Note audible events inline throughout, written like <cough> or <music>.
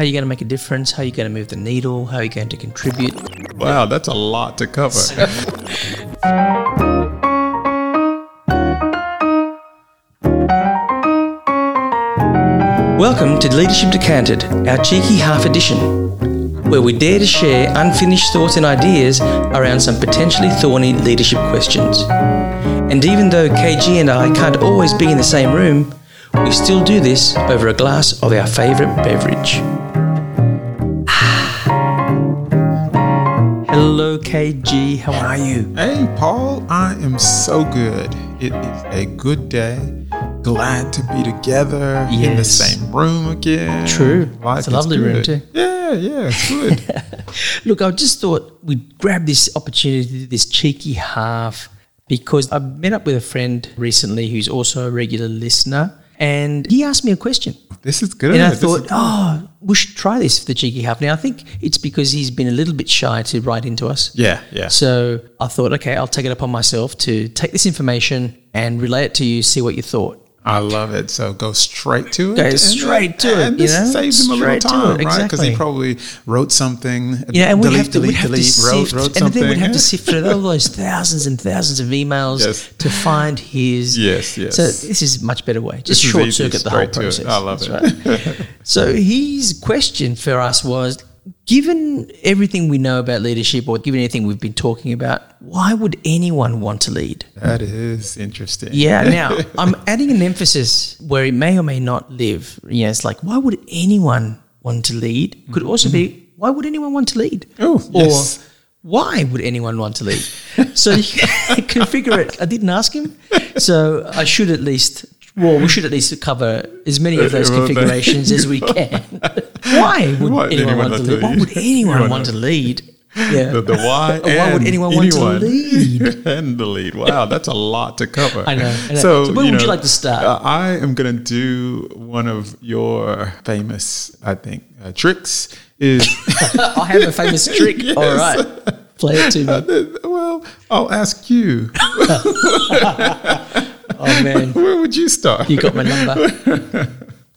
How are you going to make a difference? How are you going to move the needle? How are you going to contribute? Wow, that's a lot to cover. <laughs> Welcome to Leadership Decanted, our cheeky half edition, where we dare to share unfinished thoughts and ideas around some potentially thorny leadership questions. And even though KG and I can't always be in the same room, we still do this over a glass of our favourite beverage. KG. How are you? Hey, Paul, I am so good. It is a good day. Glad to be together in the same room again. True. Life It's a lovely room too. Yeah, yeah, it's good. <laughs> Look, I just thought we'd grab this opportunity to do this cheeky half because I met up with a friend recently who's also a regular listener, and he asked me a question. this is good. And I This thought, oh, we should try this for the cheeky half. Now, I think it's because he's been a little bit shy to write into us. yeah, yeah. So I thought, okay, I'll take it upon myself to take this information and relay it to you, see what you thought. I love it. So go straight to it. Go straight to it, And you know? saves him a little Straight it, time, right? Because he probably wrote something. Yeah, and delete, we have to, delete, have delete, to wrote, sift, wrote and then we'd have yeah. to sift through all <laughs> those thousands and thousands of emails Yes. to find his. Yes, yes. So this is a much better way. Just This short circuit the whole process. I love That's it. right. <laughs> so his question for us was. Given everything we know about leadership, or given anything we've been talking about, why would anyone want to lead? That is interesting. Yeah. <laughs> Now I'm adding an emphasis where it may or may not live. Yeah, it's like why would anyone want to lead? Could also be why would anyone want to lead? Oh, or yes. why would anyone want to lead? so <laughs> you can configure it. I didn't ask him, so I should at least. Well, we should at least cover as many of those configurations as we <laughs> can. <laughs> Why would Why anyone want to lead? Why would anyone want to lead? <laughs> Yeah. The, the why why would and anyone want to lead? and the lead. Wow, that's a lot to cover. I know, I know. So, So where would you like to start? uh, I am going to do one of your famous, I think, uh, tricks. Is I have a famous trick. All right. Play it to me. well, I'll ask you. Oh, man. <laughs> Where would you start? You got my number.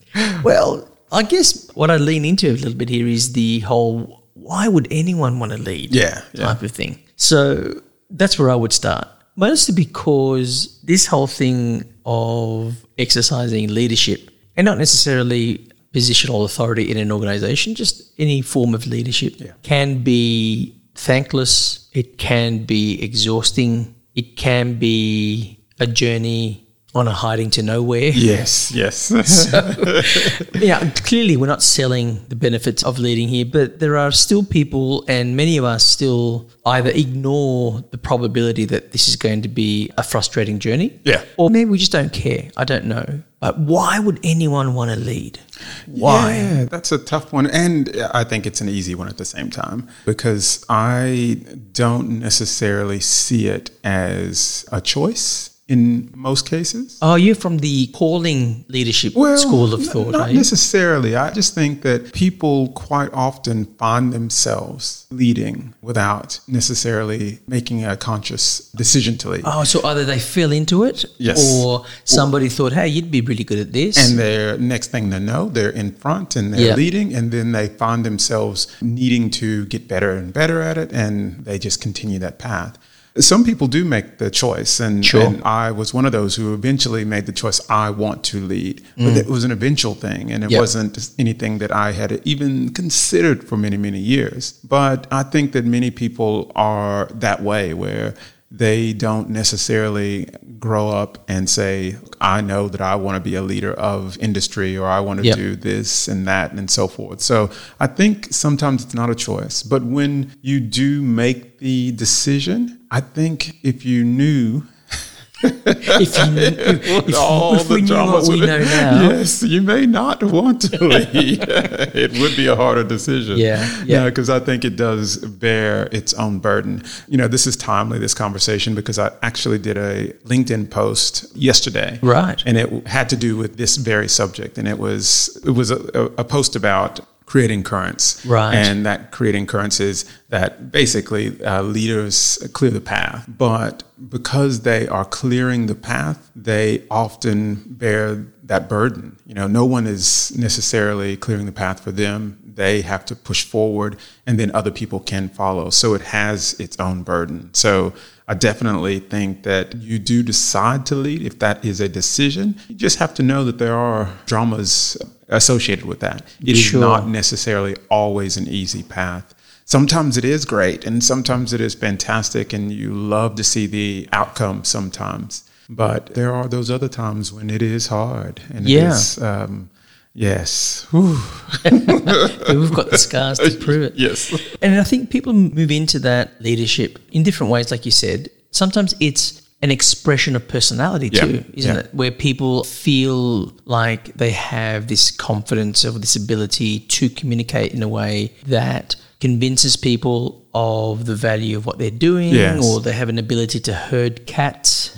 <laughs> well, I guess what I lean into a little bit here is the whole why would anyone want to lead Yeah, yeah. type of thing. So that's where I would start. Mostly because this whole thing of exercising leadership and not necessarily positional authority in an organization, just any form of leadership can be thankless, it can be exhausting, it can be a journey on a hiding to nowhere. Yes, yes. <laughs> Yeah, clearly we're not selling the benefits of leading here, but there are still people, and many of us still either ignore the probability that this is going to be a frustrating journey. Yeah. Or maybe we just don't care. I don't know. But why would anyone want to lead? Why? Yeah, that's a tough one. And I think it's an easy one at the same time because I don't necessarily see it as a choice in most cases. Oh, you're from the calling leadership school of n- thought, Not are you? necessarily. I just think that people quite often find themselves leading without necessarily making a conscious decision to lead. Oh, so either they fell into it, Yes. or somebody thought, "Hey, you'd be really good at this," And they're next thing they know, they're in front and they're Yeah. leading, and then they find themselves needing to get better and better at it, and they just continue that path. Some people do make the choice, and, Sure. and I was one of those who eventually made the choice. I want to lead, but mm. it was an eventual thing, and it Yep. wasn't anything that I had even considered for many, many years. But I think that many people are that way, where they don't necessarily grow up and say, I know that I want to be a leader of industry or I want to Yep. do this and that and so forth. So I think sometimes it's not a choice. But when you do make the decision, I think if you knew if you <laughs> if, all if we knew what we know now, Yes, you may not want to <laughs> lead. it would be a harder decision. Yeah, yeah. Because I think it does bear its own burden. You know, this is timely, this conversation, because I actually did a LinkedIn post yesterday. Right. And it had to do with this very subject. And it was it was a, a post about creating currents. Right. And that creating currents is that basically uh, leaders clear the path. But because they are clearing the path, they often bear that burden. You know, no one is necessarily clearing the path for them. They have to push forward, and then other people can follow. So it has its own burden. So I definitely think that you do decide to lead if that is a decision. You just have to know that there are dramas associated with that. It sure. is not necessarily always an easy path. Sometimes it is great and sometimes it is fantastic and you love to see the outcome sometimes. But there are those other times when it is hard and yeah. is um, Yes. <laughs> We've got the scars to prove it. Yes. And I think people move into that leadership in different ways, like you said. Sometimes it's an expression of personality too, isn't yeah. it? Where people feel like they have this confidence or this ability to communicate in a way that convinces people of the value of what they're doing yes. or they have an ability to herd cats.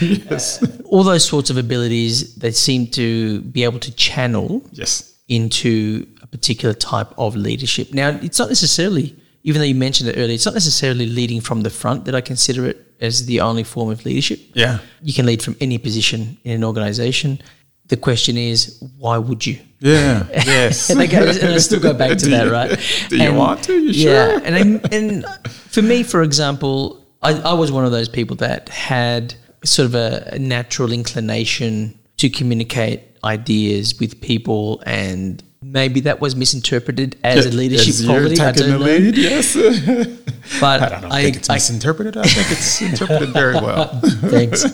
<laughs> yes. Uh, all those sorts of abilities they seem to be able to channel yes. into a particular type of leadership. Now, it's not necessarily, even though you mentioned it earlier, it's not necessarily leading from the front that I consider it as the only form of leadership. Yeah. You can lead from any position in an organization the question is, why would you? Yeah. <laughs> Yes. and, I go, and I still go back to <laughs> that, you, right? Do you want to? You yeah. Sure? And I, and for me, for example, I, I was one of those people that had sort of a, a natural inclination to communicate ideas with people and maybe that was misinterpreted as a leadership as quality. I don't know. Lead, yes. <laughs> but I don't I, think it's I, misinterpreted. I think it's interpreted very well. Thanks.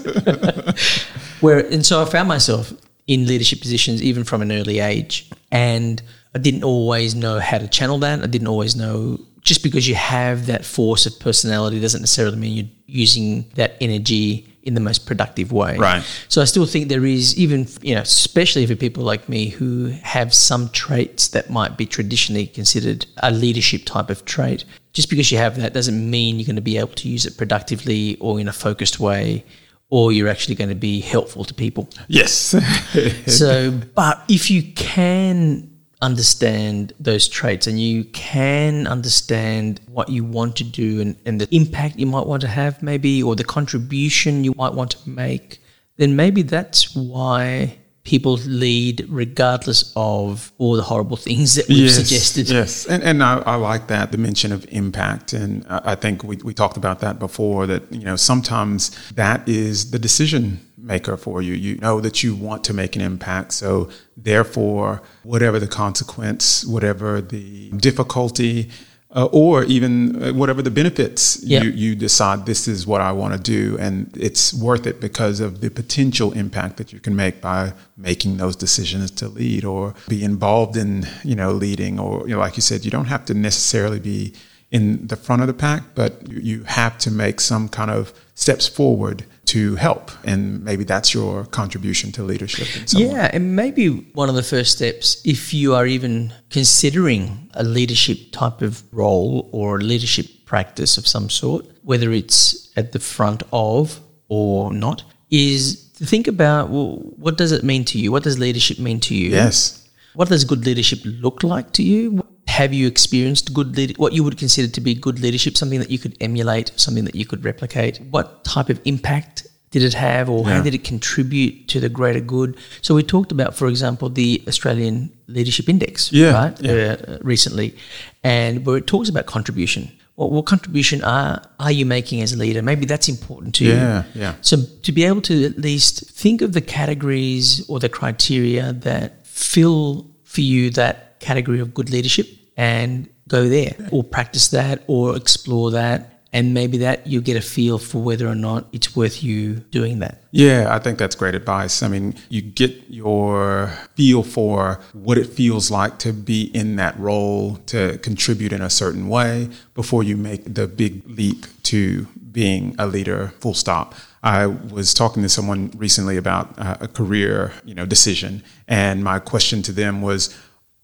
Where and so I found myself in leadership positions even from an early age. And I didn't always know how to channel that. I didn't always know just because you have that force of personality doesn't necessarily mean you're using that energy in the most productive way. Right. So I still think there is even you know, especially for people like me who have some traits that might be traditionally considered a leadership type of trait. Just because you have that doesn't mean you're going to be able to use it productively or in a focused way or you're actually going to be helpful to people. Yes. <laughs> so, but if you can understand those traits and you can understand what you want to do and, and the impact you might want to have, maybe, or the contribution you might want to make, then maybe that's why people lead regardless of all the horrible things that we've yes, suggested. Yes, and, and I, I, like that, the mention of impact. And I think we, we talked about that before, that, you know, sometimes that is the decision maker for you. You know that you want to make an impact. So therefore, whatever the consequence, whatever the difficulty, uh, or even uh, whatever the benefits you, you decide this is what I want to do and it's worth it because of the potential impact that you can make by making those decisions to lead or be involved in you know leading or you know like you said you don't have to necessarily be in the front of the pack but you have to make some kind of steps forward to help. And maybe that's your contribution to leadership. yeah, and maybe one of the first steps, if you are even considering a leadership type of role or a leadership practice of some sort, whether it's at the front of or not, is to think about well, what does it mean to you? What does leadership mean to you? Yes. What does good leadership look like to you? Have you experienced good lead- what you would consider to be good leadership, something that you could emulate, something that you could replicate? What type of impact did it have or yeah. how did it contribute to the greater good? So we talked about, for example, the Australian Leadership Index, yeah, right, yeah. Uh, recently, and where it talks about contribution. What, what contribution are are you making as a leader? Maybe that's important to you. Yeah, yeah. So to be able to at least think of the categories or the criteria that fill for you that category of good leadership and go there or practice that or explore that and maybe that you get a feel for whether or not it's worth you doing that. Yeah, I think that's great advice. I mean, you get your feel for what it feels like to be in that role, to contribute in a certain way before you make the big leap to being a leader, full stop. I was talking to someone recently about uh, a career, you know, decision, and my question to them was,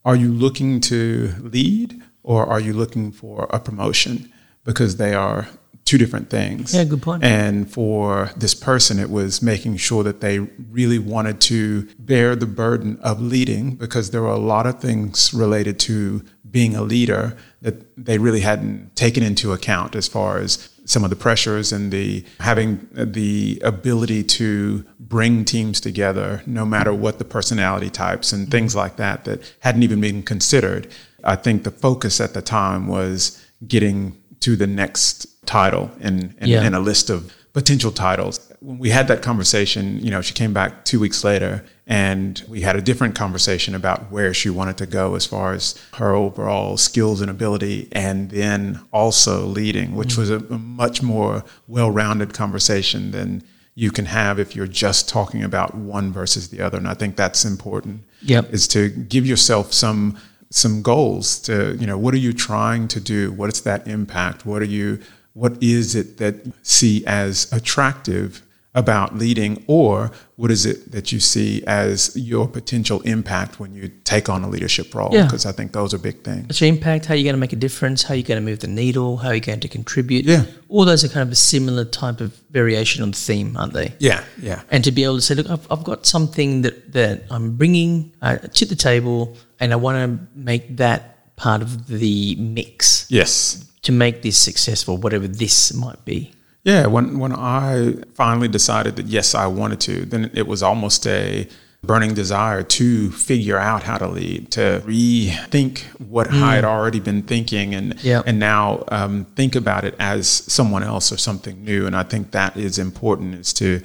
"Are you looking to lead, or are you looking for a promotion?" Because they are two different things. Yeah, good point. And for this person, it was making sure that they really wanted to bear the burden of leading because there were a lot of things related to being a leader that they really hadn't taken into account as far as some of the pressures and the having the ability to bring teams together no matter what the personality types and mm-hmm. things like that that hadn't even been considered. I think the focus at the time was getting to the next title and in, Yeah. in a list of potential titles. When we had that conversation, you know, she came back two weeks later and we had a different conversation about where she wanted to go as far as her overall skills and ability, and then also leading, which mm. was a, a much more well rounded conversation than you can have if you're just talking about one versus the other. And I think that's important Yep. is to give yourself some some goals to you know what are you trying to do? What is that impact? What are you what is it that see as attractive about leading or what is it that you see as your potential impact when you take on a leadership role Yeah. because i think those are big things What's your impact? How you're going to make a difference? How you're going to move the needle? How you're going to contribute? Yeah. All those are kind of a similar type of variation on the theme, aren't they? yeah yeah And to be able to say, look, I've, I've got something that, that I'm bringing uh, to the table and I want to make that part of the mix yes to make this successful, whatever this might be. Yeah, when when I finally decided that yes, I wanted to, then it was almost a burning desire to figure out how to lead, to rethink what I had already been thinking, and Yeah. and now um, think about it as someone else or something new. And I think that is important is to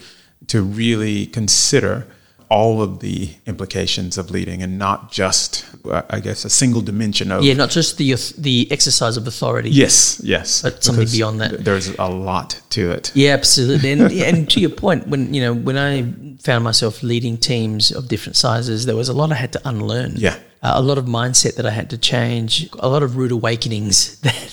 to really consider all of the implications of leading and not just, uh, I guess, a single dimension of Yeah, not just the the exercise of authority. yes, yes, But something beyond that. There's a lot to it. Yeah, absolutely. And, and to your point, when you know when I found myself leading teams of different sizes, there was a lot I had to unlearn. Yeah. Uh, a lot of mindset that I had to change. A lot of rude awakenings <laughs> that,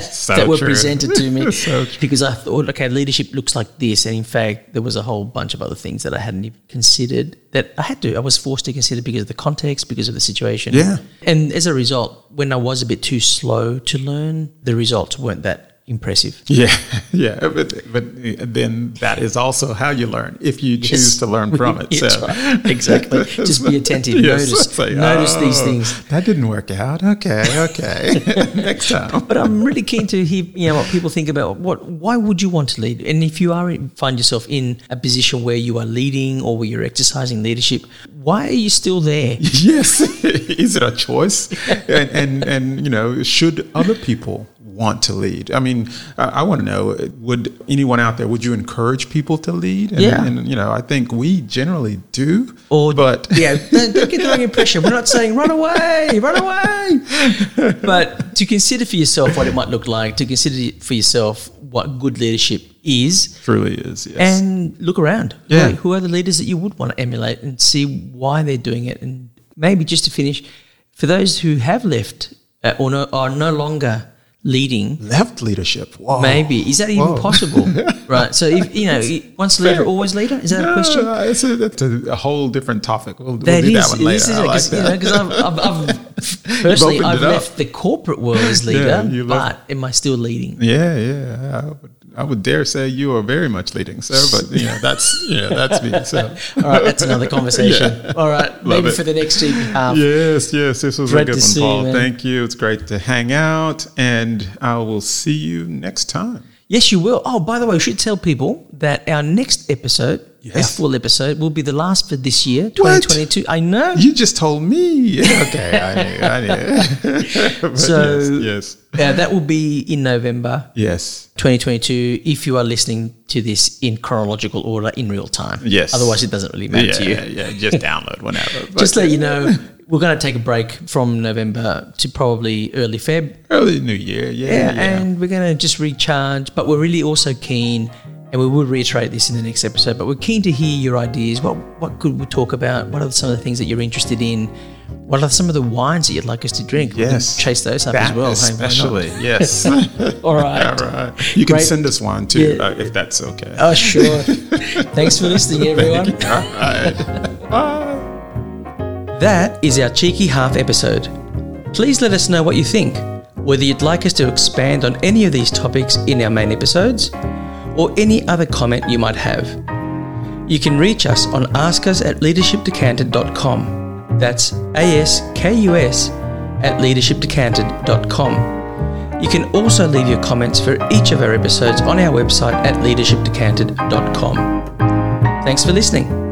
So that were true. presented to me <laughs> So because I thought, okay, leadership looks like this, and in fact, there was a whole bunch of other things that I hadn't even considered that I had to. I was forced to consider because of the context, because of the situation. Yeah. And as a result, when I was a bit too slow to learn, the results weren't that impressive. Yeah, <laughs> yeah, but but then that is also how you learn if you choose Yes. to learn from it. <laughs> So right. Exactly. <laughs> Just be attentive. Yes, Notice- like, notice these "Oh, things." That didn't work out. Okay, okay. Next time. But I'm really keen to hear, you know, what people think about what. Why would you want to lead? And if you are find yourself in a position where you are leading or where you're exercising leadership, why are you still there? Yes, is it a choice? And, and and you know, should other people want to lead? I mean, I, I want to know: Would anyone out there? Would you encourage people to lead? And, Yeah. and you know, I think we generally do. Or but yeah, don't, don't get the wrong impression. We're not saying run away, run away, but to consider for yourself what it might look like, to consider for yourself what good leadership is, truly is. Yes. and look around. Yeah. Who, who are the leaders that you would want to emulate and see why they're doing it? And maybe just to finish, for those who have left uh, or no, are no longer leading, left leadership. Whoa. maybe is that even Whoa. possible? <laughs> right. So if you know, once leader, always leader. Is that a question? Uh, it's a, that's a, whole different topic. We'll, we'll do is, that one later. I like because you know, I've, I've, I've <laughs> personally I've it up. left the corporate world as <laughs> leader, Yeah, left- but am I still leading? yeah, yeah. I would, dare say you are very much leading, sir. But you know, that's yeah, that's me. So <laughs> All right, that's another <laughs> conversation. Yeah. All right, maybe it. for the next cheeky half. Um, yes, yes, this was a good one, see you, Paul. Thank you. It's great to hang out, and I will see you next time. Yes, you will. Oh, by the way, we should tell people that our next episode, Yes. full episode, will be the last for this year, What? 2022. I know. You just told me. <laughs> Okay, I knew. I knew. <laughs> So- yes, yes, Uh, that will be in November yes. 2022 if you are listening to this in chronological order in real time. Yes. Otherwise, it doesn't really matter Yeah, to you. yeah, Just download whenever. <laughs> Just let you know, we're going to take a break from November to probably early Feb. early New Year. Yeah, Yeah, yeah. and we're going to just recharge. But we're really also keen, and we will reiterate this in the next episode. But we're keen to hear your ideas. What what could we talk about? What are some of the things that you're interested in? What are some of the wines that you'd like us to drink? We can Yes. chase those up That as well. hey, especially. <laughs> yes. <laughs> All right. All right. You can Great. send us one too, Yeah. uh, if that's okay. Oh, sure. <laughs> Thanks for listening, everyone. All right. Bye. That is our cheeky half episode. Please let us know what you think. Whether you'd like us to expand on any of these topics in our main episodes, or any other comment you might have. You can reach us on askus at leadershipdecanted.com. That's A-S-K-U-S at leadershipdecanted.com. You can also leave your comments for each of our episodes on our website at leadershipdecanted.com. Thanks for listening.